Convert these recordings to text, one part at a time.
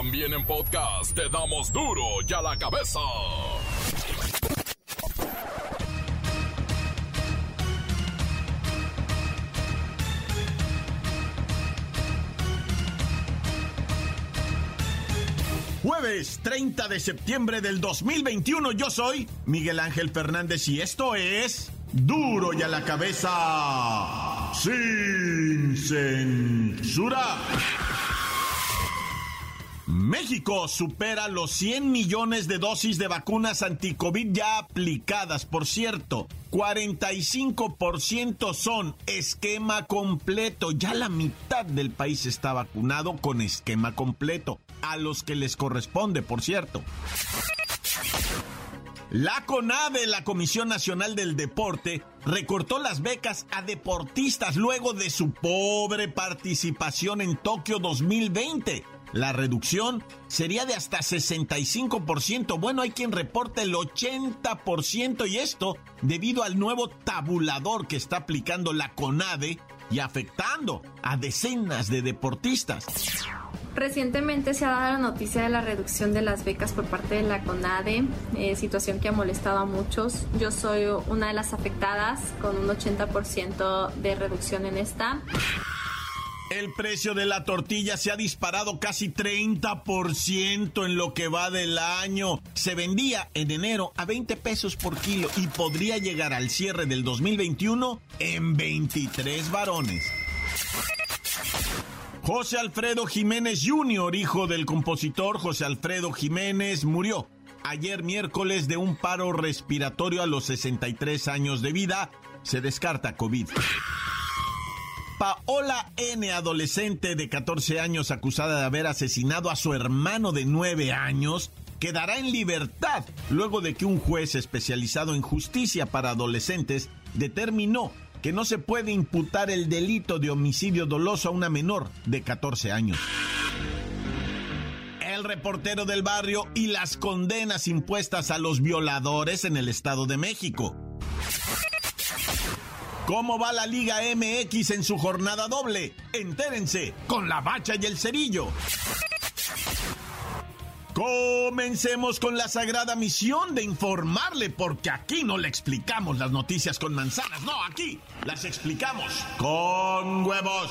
También en podcast te damos duro y a la cabeza. Jueves 30 de septiembre del 2021 yo soy Miguel Ángel Fernández y esto es duro y a la cabeza sin censura. México supera los 100 millones de dosis de vacunas anti-COVID ya aplicadas. Por cierto, 45% son esquema completo. Ya la mitad del país está vacunado con esquema completo. A los que les corresponde, por cierto. La CONADE, la Comisión Nacional del Deporte, recortó las becas a deportistas luego de su pobre participación en Tokio 2020. La reducción sería de hasta 65%. Bueno, hay quien reporta el 80% y esto debido al nuevo tabulador que está aplicando la CONADE y afectando a decenas de deportistas. Recientemente se ha dado la noticia de la reducción de las becas por parte de la CONADE, eh, situación que ha molestado a muchos. Yo soy una de las afectadas con un 80% de reducción en esta. El precio de la tortilla se ha disparado casi 30% en lo que va del año. Se vendía en enero a 20 pesos por kilo y podría llegar al cierre del 2021 en 23 varones. José Alfredo Jiménez Jr., hijo del compositor José Alfredo Jiménez, murió ayer miércoles de un paro respiratorio a los 63 años de vida. Se descarta COVID. Paola N., adolescente de 14 años acusada de haber asesinado a su hermano de 9 años, quedará en libertad luego de que un juez especializado en justicia para adolescentes determinó que no se puede imputar el delito de homicidio doloso a una menor de 14 años. El reportero del barrio y las condenas impuestas a los violadores en el Estado de México. ¿Cómo va la Liga MX en su jornada doble? Entérense con la bacha y el cerillo. Comencemos con la sagrada misión de informarle, porque aquí no le explicamos las noticias con manzanas, no, aquí las explicamos con huevos.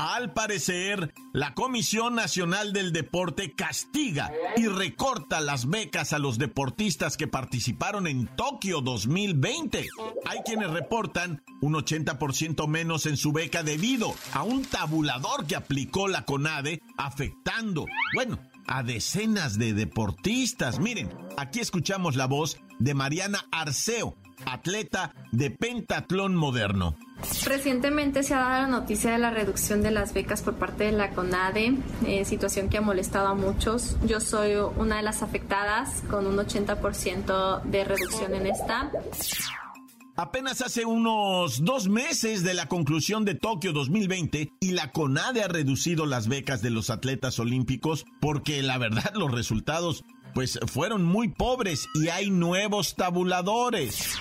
Al parecer, la Comisión Nacional del Deporte castiga y recorta las becas a los deportistas que participaron en Tokio 2020. Hay quienes reportan un 80% menos en su beca debido a un tabulador que aplicó la CONADE afectando, bueno, a decenas de deportistas. Miren, aquí escuchamos la voz de Mariana Arceo, atleta de pentatlón moderno. Recientemente se ha dado la noticia de la reducción de las becas por parte de la CONADE, eh, situación que ha molestado a muchos. Yo soy una de las afectadas con un 80% de reducción en esta. Apenas hace unos dos meses de la conclusión de Tokio 2020 y la CONADE ha reducido las becas de los atletas olímpicos porque la verdad los resultados pues fueron muy pobres y hay nuevos tabuladores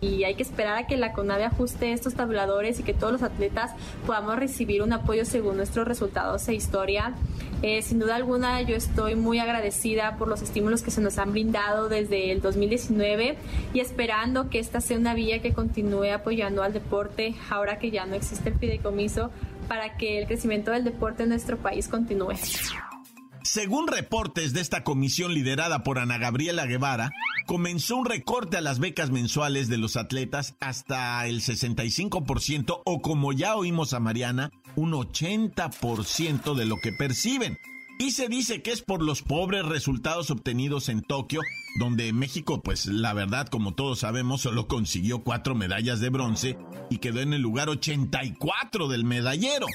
y hay que esperar a que la CONADE ajuste estos tabuladores y que todos los atletas podamos recibir un apoyo según nuestros resultados e historia. Eh, sin duda alguna yo estoy muy agradecida por los estímulos que se nos han brindado desde el 2019 y esperando que esta sea una vía que continúe apoyando al deporte ahora que ya no existe el fideicomiso para que el crecimiento del deporte en nuestro país continúe. Según reportes de esta comisión liderada por Ana Gabriela Guevara, comenzó un recorte a las becas mensuales de los atletas hasta el 65% o como ya oímos a Mariana, un 80% de lo que perciben. Y se dice que es por los pobres resultados obtenidos en Tokio, donde México, pues la verdad, como todos sabemos, solo consiguió cuatro medallas de bronce y quedó en el lugar 84 del medallero.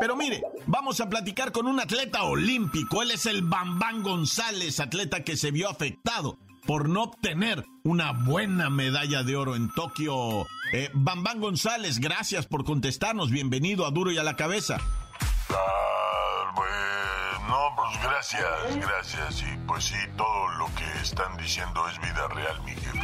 Pero mire, vamos a platicar con un atleta olímpico. Él es el Bambán González, atleta que se vio afectado por no obtener una buena medalla de oro en Tokio. Eh, Bambán González, gracias por contestarnos. Bienvenido a Duro y a la Cabeza. No, pues gracias, gracias. Y pues sí, todo lo que están diciendo es vida real, mi jefe.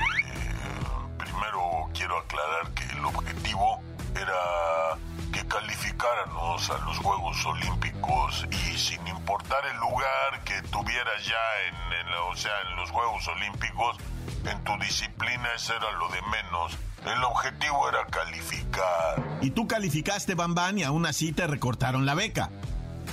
primero quiero aclarar que el objetivo era que calificáramos a los Juegos Olímpicos y sin importar el lugar que tuvieras ya en, o sea, en los Juegos Olímpicos, en tu disciplina eso era lo de menos. El objetivo era calificar. Y tú calificaste, Bambán, y aún así te recortaron la beca.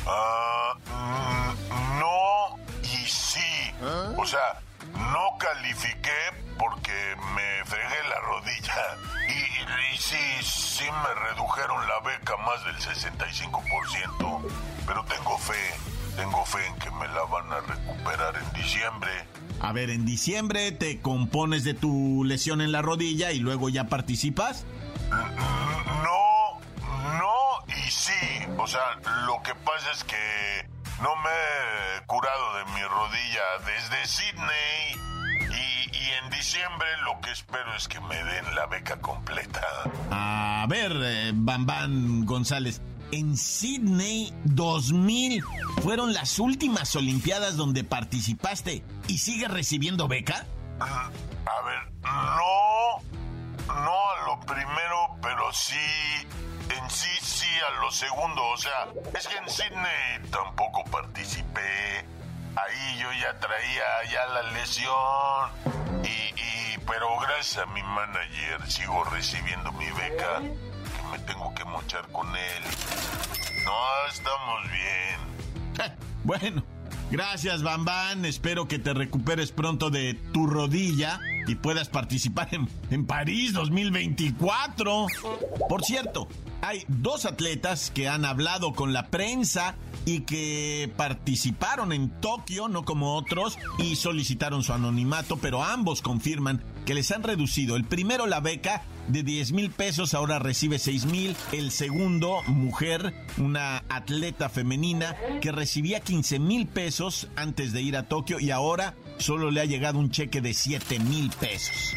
Ah, mm, no y sí. O sea, no califiqué porque me fregué la rodilla. Y, sí, sí me redujeron la beca más del 65%. Pero tengo fe, tengo fe en que me la van a recuperar en diciembre. A ver, en diciembre te compones de tu lesión en la rodilla y luego ya participas. No y sí. O sea, lo que pasa es que no me he curado de mi rodilla desde Sydney. Y, en diciembre lo que espero es que me den la beca completa. A ver, eh, Bambán González. En Sydney 2000 fueron las últimas Olimpiadas donde participaste y sigues recibiendo beca? A ver, no, no a lo primero, pero sí en sí, sí, a lo segundo. O sea, es que en Sydney tampoco participé. Ahí yo ya traía ya la lesión. Y, pero gracias a mi manager sigo recibiendo mi beca. Que me tengo que mochar con él. No, estamos bien. bueno, gracias, Bambán. Espero que te recuperes pronto de tu rodilla y puedas participar en, en París 2024. Por cierto, hay dos atletas que han hablado con la prensa y que participaron en Tokio, no como otros, y solicitaron su anonimato, pero ambos confirman que les han reducido. El primero la beca de 10 mil pesos, ahora recibe 6 mil. El segundo, mujer, una atleta femenina que recibía 15 mil pesos antes de ir a Tokio y ahora solo le ha llegado un cheque de 7 mil pesos.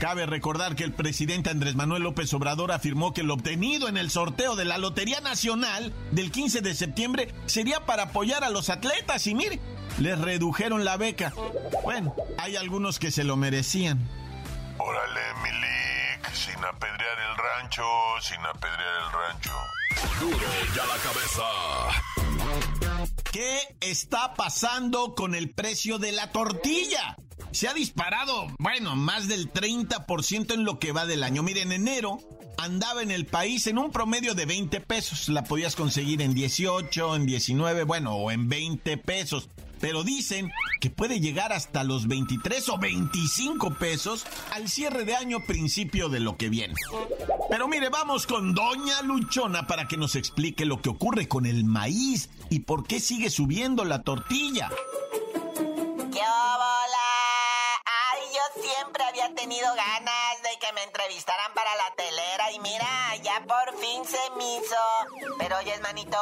Cabe recordar que el presidente Andrés Manuel López Obrador afirmó que lo obtenido en el sorteo de la Lotería Nacional del 15 de septiembre sería para apoyar a los atletas y mire, les redujeron la beca. Bueno, hay algunos que se lo merecían. Órale, Milik, sin apedrear el rancho, sin apedrear el rancho. Duro ya la cabeza. ¿Qué está pasando con el precio de la tortilla? Se ha disparado, bueno, más del 30% en lo que va del año. Miren, en enero andaba en el país en un promedio de 20 pesos. La podías conseguir en 18, en 19, bueno, o en 20 pesos. Pero dicen que puede llegar hasta los 23 o 25 pesos al cierre de año principio de lo que viene. Pero mire, vamos con Doña Luchona para que nos explique lo que ocurre con el maíz y por qué sigue subiendo la tortilla. Había tenido ganas de que me entrevistaran para la telera y mira, ya por fin se me hizo. Pero oye, manito,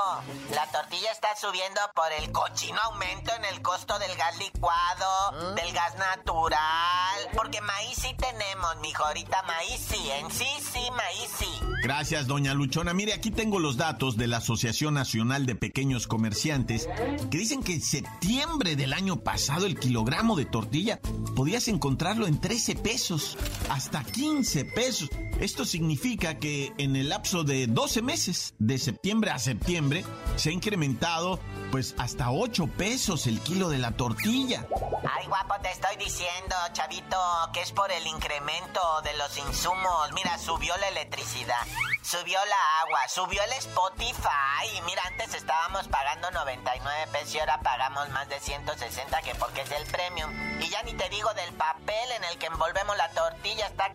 la tortilla está subiendo por el cochino aumento en el costo del gas licuado, ¿Ah? del gas natural. Porque maíz sí tenemos, mijo, ahorita maíz sí, en sí, sí, maíz sí. Gracias, doña Luchona. Mire, aquí tengo los datos de la Asociación Nacional de Pequeños Comerciantes que dicen que en septiembre del año pasado el kilogramo de tortilla podías encontrarlo en 13 pesos, hasta 15 pesos. Esto significa que en el lapso de 12 meses, de septiembre a septiembre, se ha incrementado pues hasta 8 pesos el kilo de la tortilla. Ay, guapo, te estoy diciendo, chavito, que es por el incremento de los insumos. Mira, subió la electricidad, subió la agua, subió el Spotify. Mira, antes estábamos pagando 99 pesos y ahora pagamos más de 160 que porque es el premium. Y ya ni te digo del papel en el que envolvemos la tortilla, está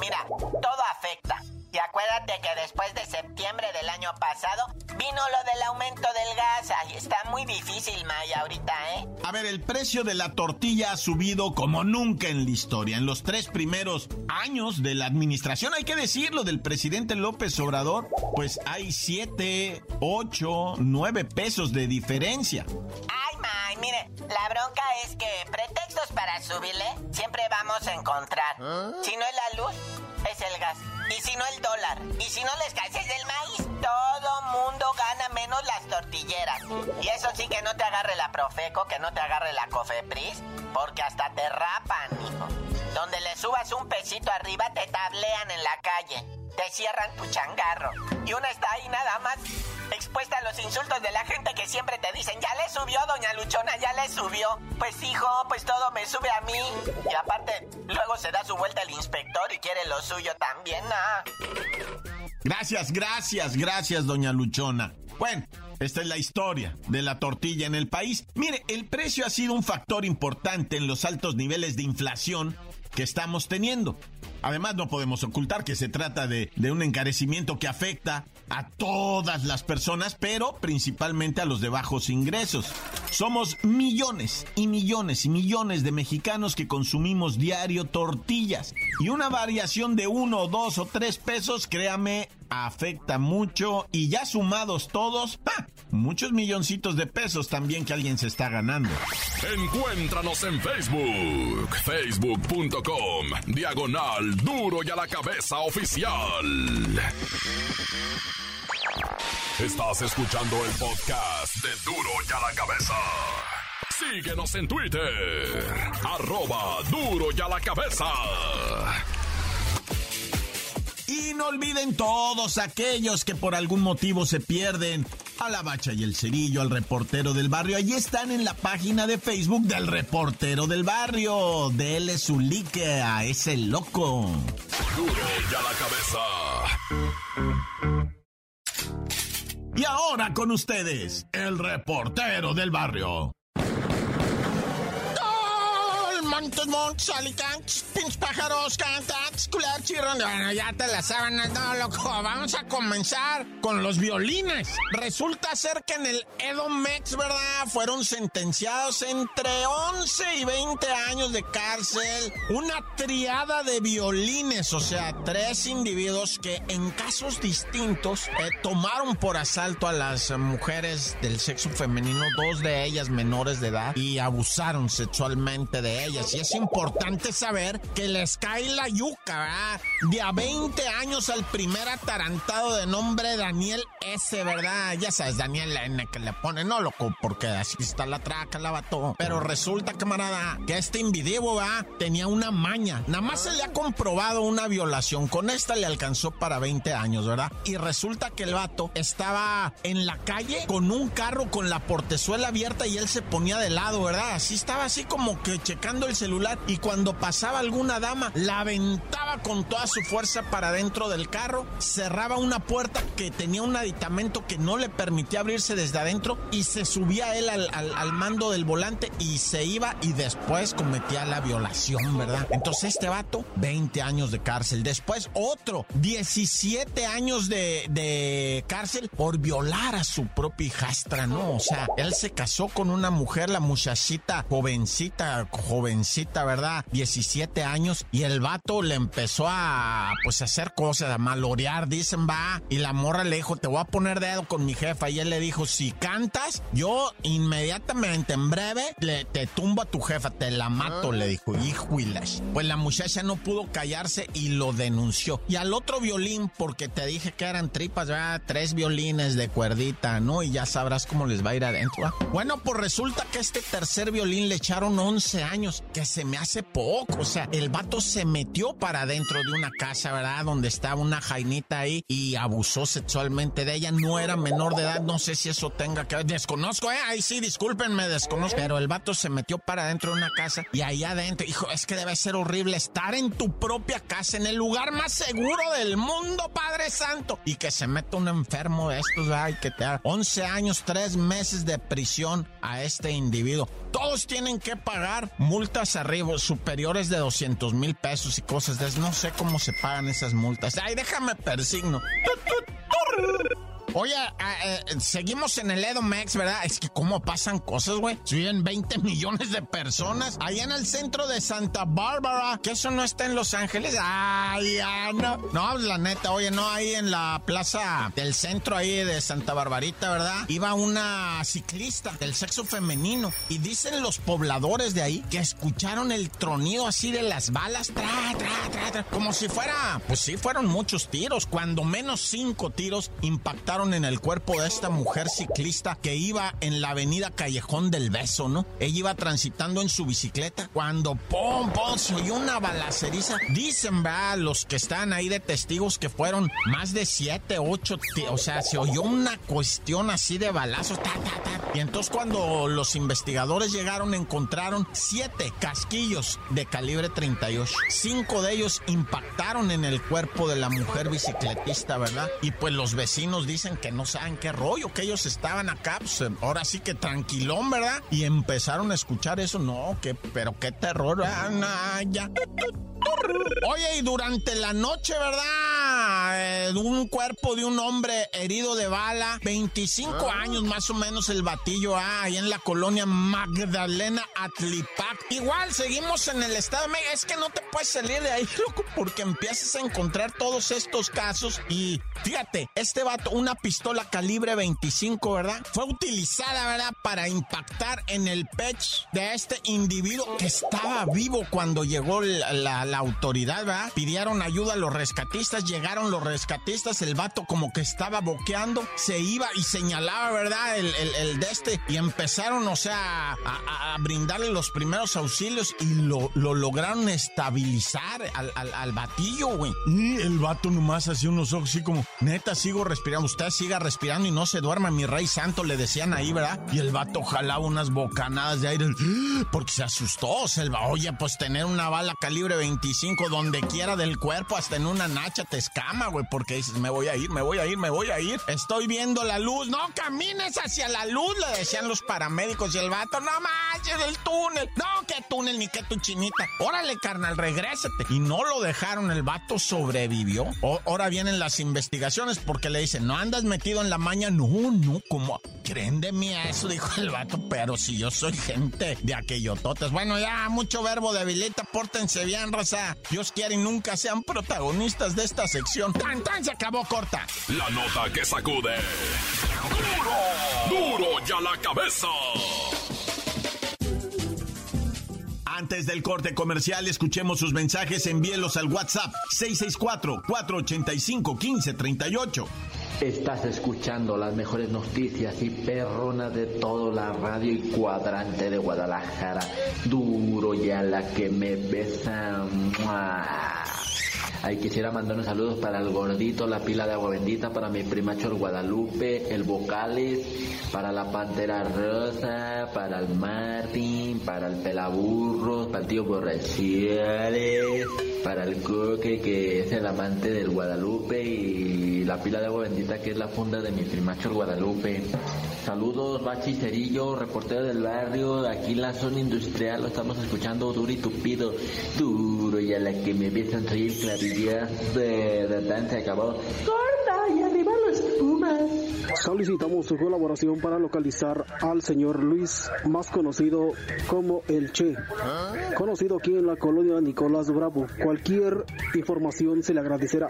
Mira, todo afecta. Y acuérdate que después de septiembre del año pasado vino lo del aumento del gas. Ay, está muy difícil, Maya, ahorita, ¿eh? A ver, el precio de la tortilla ha subido como nunca en la historia. En los tres primeros años de la administración, hay que decirlo, del presidente López Obrador, pues hay siete, ocho, nueve pesos de diferencia. Mire, la bronca es que pretextos para subirle siempre vamos a encontrar. Si no es la luz, es el gas. Y si no el dólar. Y si no la escasez del maíz, todo mundo gana menos las tortilleras. Y eso sí que no te agarre la Profeco, que no te agarre la Cofepris, porque hasta te rapan, hijo. Donde le subas un pesito arriba, te tablean en la calle. Te cierran tu changarro. Y una está ahí nada más expuesta a los insultos de la gente que siempre te dicen, ya le subió, doña Luchona, ya le subió. Pues hijo, pues todo me sube a mí. Y aparte, luego se da su vuelta el inspector y quiere lo suyo también, ¿ah? Gracias, gracias, gracias, doña Luchona. Bueno, esta es la historia de la tortilla en el país. Mire, el precio ha sido un factor importante en los altos niveles de inflación que estamos teniendo. Además, no podemos ocultar que se trata de, un encarecimiento que afecta a todas las personas, pero principalmente a los de bajos ingresos. Somos millones y millones y millones de mexicanos que consumimos diario tortillas. Y una variación de uno, dos o tres pesos, créame, afecta mucho. Y ya sumados todos, ¡ah! muchos milloncitos de pesos también que alguien se está ganando. Encuéntranos en Facebook, facebook.com, diagonal duro y a la cabeza oficial. Estás escuchando el podcast de duro y a la cabeza. Síguenos en Twitter, arroba duro y a la cabeza. Y no olviden todos aquellos que por algún motivo se pierden a la bacha y el cerillo, al reportero del barrio. Allí están en la página de Facebook del reportero del barrio. Dele su like a ese loco. Duro la cabeza. Y ahora con ustedes, el reportero del barrio. Montes, montes, alicantes, pinches pájaros, cantantes, cular, chirrón. Bueno, ya te la saben, no, loco. Vamos a comenzar con los violines. Resulta ser que en el Edomex, ¿verdad? Fueron sentenciados entre 11 y 20 años de cárcel. Una triada de violines, o sea, tres individuos que en casos distintos eh, tomaron por asalto a las mujeres del sexo femenino, dos de ellas menores de edad, y abusaron sexualmente de ellas. Y es importante saber que les cae la yuca, ¿verdad? De a 20 años al primer atarantado de nombre Daniel S, ¿verdad? Ya sabes, Daniel N que le pone, no loco, porque así está la traca, la vato. Pero resulta, camarada, que este individuo, ¿verdad? Tenía una maña. Nada más se le ha comprobado una violación. Con esta le alcanzó para 20 años, ¿verdad? Y resulta que el vato estaba en la calle con un carro con la portezuela abierta y él se ponía de lado, ¿verdad? Así estaba así como que checando el celular y cuando pasaba alguna dama la aventaba con toda su fuerza para dentro del carro, cerraba una puerta que tenía un aditamento que no le permitía abrirse desde adentro y se subía él al, al, mando del volante y se iba y después cometía la violación, ¿verdad? Entonces este vato, 20 años de cárcel. Después otro, 17 años de, de cárcel por violar a su propia hijastra, ¿no? O sea, él se casó con una mujer, la muchachita jovencita, jovencita ¿verdad? 17 años y el vato le empezó a pues hacer cosas, a malorear, dicen, va, y la morra le dijo, te voy a poner dedo con mi jefa y él le dijo, si cantas, yo inmediatamente, en breve, le, te tumbo a tu jefa, te la mato, le dijo, híjuilas. Pues la muchacha no pudo callarse y lo denunció. Y al otro violín, porque te dije que eran tripas, ¿verdad? Tres violines de cuerdita, ¿no? Y ya sabrás cómo les va a ir adentro. ¿va? Bueno, pues resulta que este tercer violín le echaron 11 años, que se me hace poco. O sea, el vato se metió para dentro de una casa, ¿verdad? Donde estaba una jainita ahí y abusó sexualmente de ella. No era menor de edad, no sé si eso tenga que ver. Desconozco, ¿eh? Ahí sí, discúlpenme, desconozco. Pero el vato se metió para dentro de una casa y ahí adentro, hijo, es que debe ser horrible estar en tu propia casa, en el lugar más seguro del mundo, Padre Santo. Y que se meta un enfermo de estos, ay, que te da 11 años, 3 meses de prisión a este individuo. Todos tienen que pagar multas arriba, superiores de 200 mil pesos y cosas de eso. No sé cómo se pagan esas multas. Ay, déjame persigno. Oye, eh, seguimos en el Edomex, ¿verdad? Es que cómo pasan cosas, güey. Viven 20 millones de personas. Allá en el centro de Santa Bárbara, que eso no está en Los Ángeles. Ay, ya no. No, la neta, oye, no, ahí en la plaza del centro ahí de Santa Barbarita, ¿verdad? Iba una ciclista del sexo femenino. Y dicen los pobladores de ahí que escucharon el tronido así de las balas. Tra, tra, tra, tra, como si fuera, pues sí, fueron muchos tiros. Cuando menos cinco tiros impactaron en el cuerpo de esta mujer ciclista que iba en la avenida Callejón del Beso, ¿no? Ella iba transitando en su bicicleta cuando ¡pum, pum! se oyó una balaceriza. Dicen, va, los que están ahí de testigos que fueron más de siete, ocho, o sea, se oyó una cuestión así de balazos. Ta, ta, ta. Y entonces cuando los investigadores llegaron encontraron siete casquillos de calibre 38. Cinco de ellos impactaron en el cuerpo de la mujer bicicletista, ¿verdad? Y pues los vecinos dicen que no saben qué rollo, que ellos estaban acá, pues ahora sí que tranquilón, ¿verdad? Y empezaron a escuchar eso, no, que, pero qué terror, ah, ya. Oye, y durante la noche, ¿verdad? Eh, un cuerpo de un hombre herido de bala, 25 ah. años más o menos el batillo, ah, ahí en la colonia Magdalena Atlipac. Igual seguimos en el estado de México, es que no te puedes salir de ahí, loco, porque empiezas a encontrar todos estos casos y fíjate, este vato, una pistola calibre 25, ¿verdad? Fue utilizada, ¿verdad? Para impactar en el pecho de este individuo que estaba vivo cuando llegó la la autoridad, ¿verdad? Pidieron ayuda a los rescatistas, llegaron los rescatistas, el vato como que estaba boqueando, se iba y señalaba, ¿verdad? El, el, de este, y empezaron, o sea, a, brindarle los primeros auxilios y lo, lo lograron estabilizar al, al, batillo, güey. Y el vato nomás hacía unos ojos así como, neta, sigo respirando, usted siga respirando y no se duerma, mi rey santo, le decían ahí, ¿verdad? Y el vato jalaba unas bocanadas de aire, porque se asustó, se va, oye, pues tener una bala calibre 20 25 donde quiera del cuerpo, hasta en una nacha te escama, güey, porque dices, me voy a ir, me voy a ir, me voy a ir. Estoy viendo la luz. No camines hacia la luz, le decían los paramédicos y el vato, no manches, el túnel. No, qué túnel ni qué tu chinita. Órale, carnal, regrésate. Y no lo dejaron, el vato sobrevivió. ahora vienen las investigaciones porque le dicen, no andas metido en la maña. No, no, como creen de mí a eso, dijo el vato, pero si yo soy gente de aquellototes. Bueno, ya, mucho verbo debilita, pórtense bien, raza. Dios quiere y nunca sean protagonistas de esta sección. ¡Tan, tan! Se acabó corta. La nota que sacude. ¡Duro! ¡Duro ya la cabeza! Antes del corte comercial, escuchemos sus mensajes, envíelos al WhatsApp 664-485-1538. Estás escuchando las mejores noticias y perronas de toda la radio y cuadrante de Guadalajara. Duro ya la que me besa. Ahí quisiera mandar unos saludos para el gordito, la pila de agua bendita, para mi primacho el Guadalupe, el Vocalis, para la Pantera Rosa, para el Martín, para el Pelaburros, para el tío Borrachiales, para el Coque que es el amante del Guadalupe y la pila de agua bendita que es la funda de mi primacho el Guadalupe. Saludos, Bachi Cerillo, reportero del barrio, aquí en la zona industrial lo estamos escuchando duro y tupido, duro y a la que me besan soy el clarito de, de 20 acabado. ¡Corta y arriba pumas! Solicitamos su colaboración para localizar al señor Luis, más conocido como El Che, conocido aquí en la colonia Nicolás Bravo. Cualquier información se le agradecerá.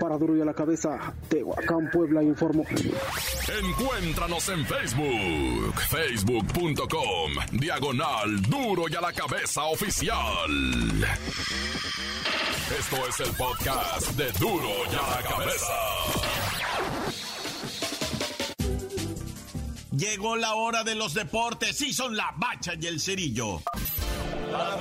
Para Duro y a la Cabeza, Tehuacán, Puebla, informó. Encuéntranos en Facebook, facebook.com, diagonal Duro y a la Cabeza Oficial. Esto es el podcast de Duro y a la Cabeza. Llegó la hora de los deportes y son la bacha y el cerillo. ¡La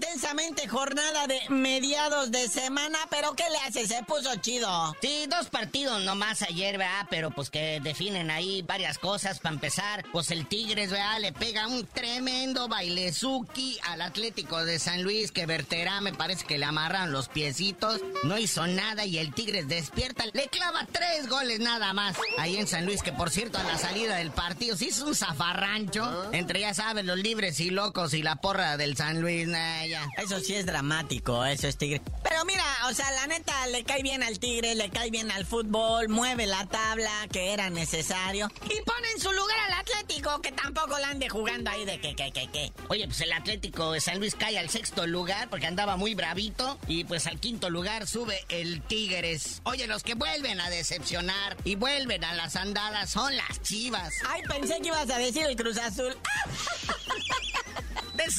prácticamente jornada de mediados de semana, pero ¿qué le hace? Se puso chido. Sí, dos partidos nomás ayer, ¿verdad? Pero pues que definen ahí varias cosas. Para empezar, pues el Tigres, ¿verdad? Le pega un tremendo bailezuki al Atlético de San Luis que verterá, me parece que le amarran los piecitos. No hizo nada y el Tigres despierta. Le clava tres goles nada más. Ahí en San Luis, que por cierto a la salida del partido se hizo un zafarrancho. Ah. Entre, ya sabes, los libres y locos y la porra del San Luis. nah, ya. Eso sí es dramático, eso es Tigre. Pero mira, o sea, la neta le cae bien al Tigre, le cae bien al fútbol, mueve la tabla que era necesario y pone en su lugar al Atlético que tampoco la ande jugando ahí de que, que, que, que. Oye, pues el Atlético de San Luis cae al sexto lugar porque andaba muy bravito. Y pues al quinto lugar sube el Tigres. Oye, los que vuelven a decepcionar y vuelven a las andadas son las chivas. Ay, pensé que ibas a decir el Cruz Azul.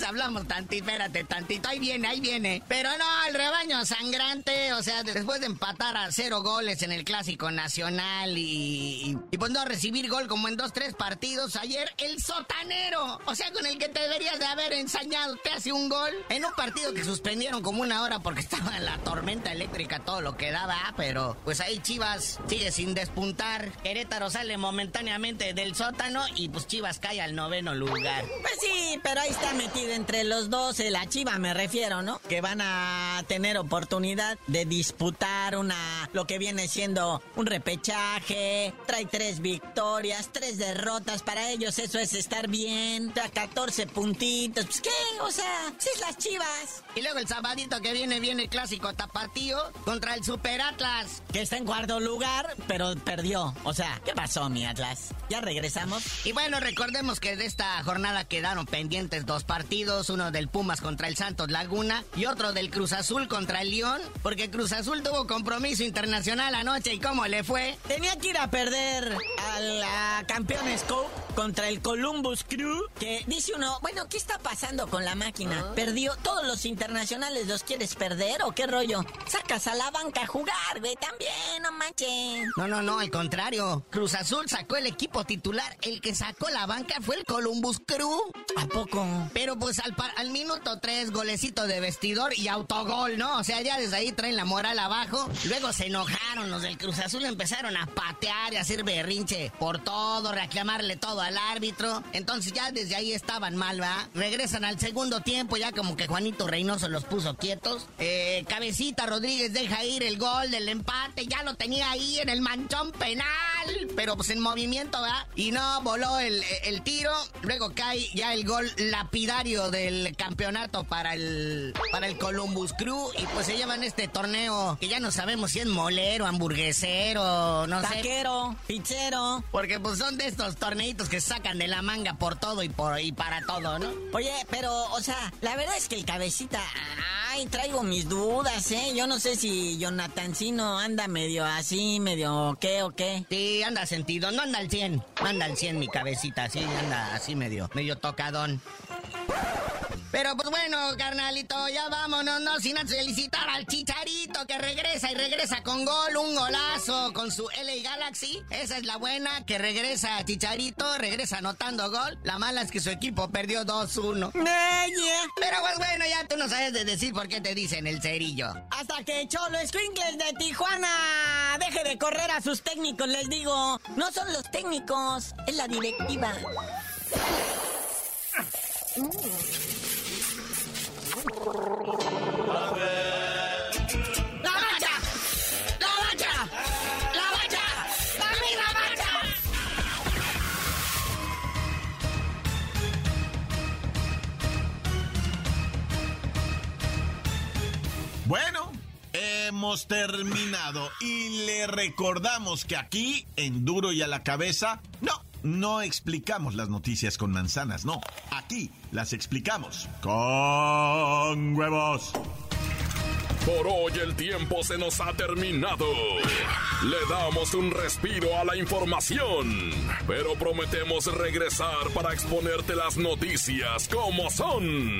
Hablamos tantito, espérate tantito, ahí viene, ahí viene. Pero no, el rebaño sangrante, o sea, después de empatar a cero goles en el Clásico Nacional y, y, pues no recibir gol como en dos, tres partidos, ayer el sotanero, o sea, con el que te deberías de haber ensañado, te hace un gol en un partido que suspendieron como una hora porque estaba la tormenta eléctrica, todo lo que daba, pero pues ahí Chivas sigue sin despuntar. Querétaro sale momentáneamente del sótano y pues Chivas cae al noveno lugar. Pues sí, pero ahí está metido entre los dos, eh, la Chiva me refiero, ¿no? Que van a tener oportunidad de disputar una, lo que viene siendo un repechaje, trae tres victorias, tres derrotas, para ellos eso es estar bien, trae 14 puntitos, pues qué, o sea, si es las Chivas. Y luego el sabadito que viene, viene el clásico tapatío contra el Super Atlas. Que está en cuarto lugar, pero perdió. O sea, ¿qué pasó, mi Atlas? ¿Ya regresamos? Y bueno, recordemos que de esta jornada quedaron pendientes dos partidos, uno del Pumas contra el Santos Laguna y otro del Cruz Azul contra el León, porque Cruz Azul tuvo compromiso internacional anoche y cómo le fue. Tenía que ir a perder a la Campeones Cup contra el Columbus Crew, que dice uno, bueno, ¿qué está pasando con la máquina? ¿Perdió todos los internacionales los quieres perder o qué rollo? Sacas a la banca a jugar, güey, también, no manches. No, no, no, al contrario. Cruz Azul sacó el equipo titular, el que sacó la banca fue el Columbus Crew. ¿A poco? Pero pues al, al minuto tres, golecito de vestidor y autogol, ¿no? O sea, ya desde ahí traen la moral abajo. Luego se enojaron los del Cruz Azul, empezaron a patear y a hacer berrinche por todo, reclamarle todo al árbitro. Entonces ya desde ahí estaban mal, ¿va? Regresan al segundo tiempo, ya como que Juanito Reynoso los puso quietos. Eh, Cabecita Rodríguez deja ir el gol del empate, ya lo tenía ahí en el manchón penal, pero pues en movimiento, ¿va? Y no voló el, el tiro. Luego cae ya el gol lapidario del campeonato para el, para el Columbus Crew. Y pues se llevan este torneo que ya no sabemos si es molero, hamburguesero, no sé. Taquero, pizzero. Porque pues son de estos torneitos que sacan de la manga por todo y por y para todo, ¿no? Oye, pero, o sea, la verdad es que el cabecita, ay, traigo mis dudas, ¿eh? Yo no sé si Jonathancino anda medio así, medio qué o qué. Sí, anda sentido, no anda al 100, anda al 100 mi cabecita, sí, anda así medio, medio tocadón. Pero pues bueno, carnalito, ya vámonos, no sin felicitar al Chicharito que regresa y regresa con gol, un golazo con su LA Galaxy. Esa es la buena, que regresa Chicharito, regresa anotando gol. La mala es que su equipo perdió 2-1. Pero pues bueno, ya tú no sabes de decir por qué te dicen el cerillo. Hasta que Cholo Squinkles de Tijuana deje de correr a sus técnicos, les digo. No son los técnicos, es la directiva. ¡La Bueno, hemos terminado y le recordamos que aquí, en Duro y a la cabeza, no, no explicamos las noticias con manzanas, no. Aquí las explicamos con huevos. Por hoy el tiempo se nos ha terminado. Le damos un respiro a la información, pero prometemos regresar para exponerte las noticias como son.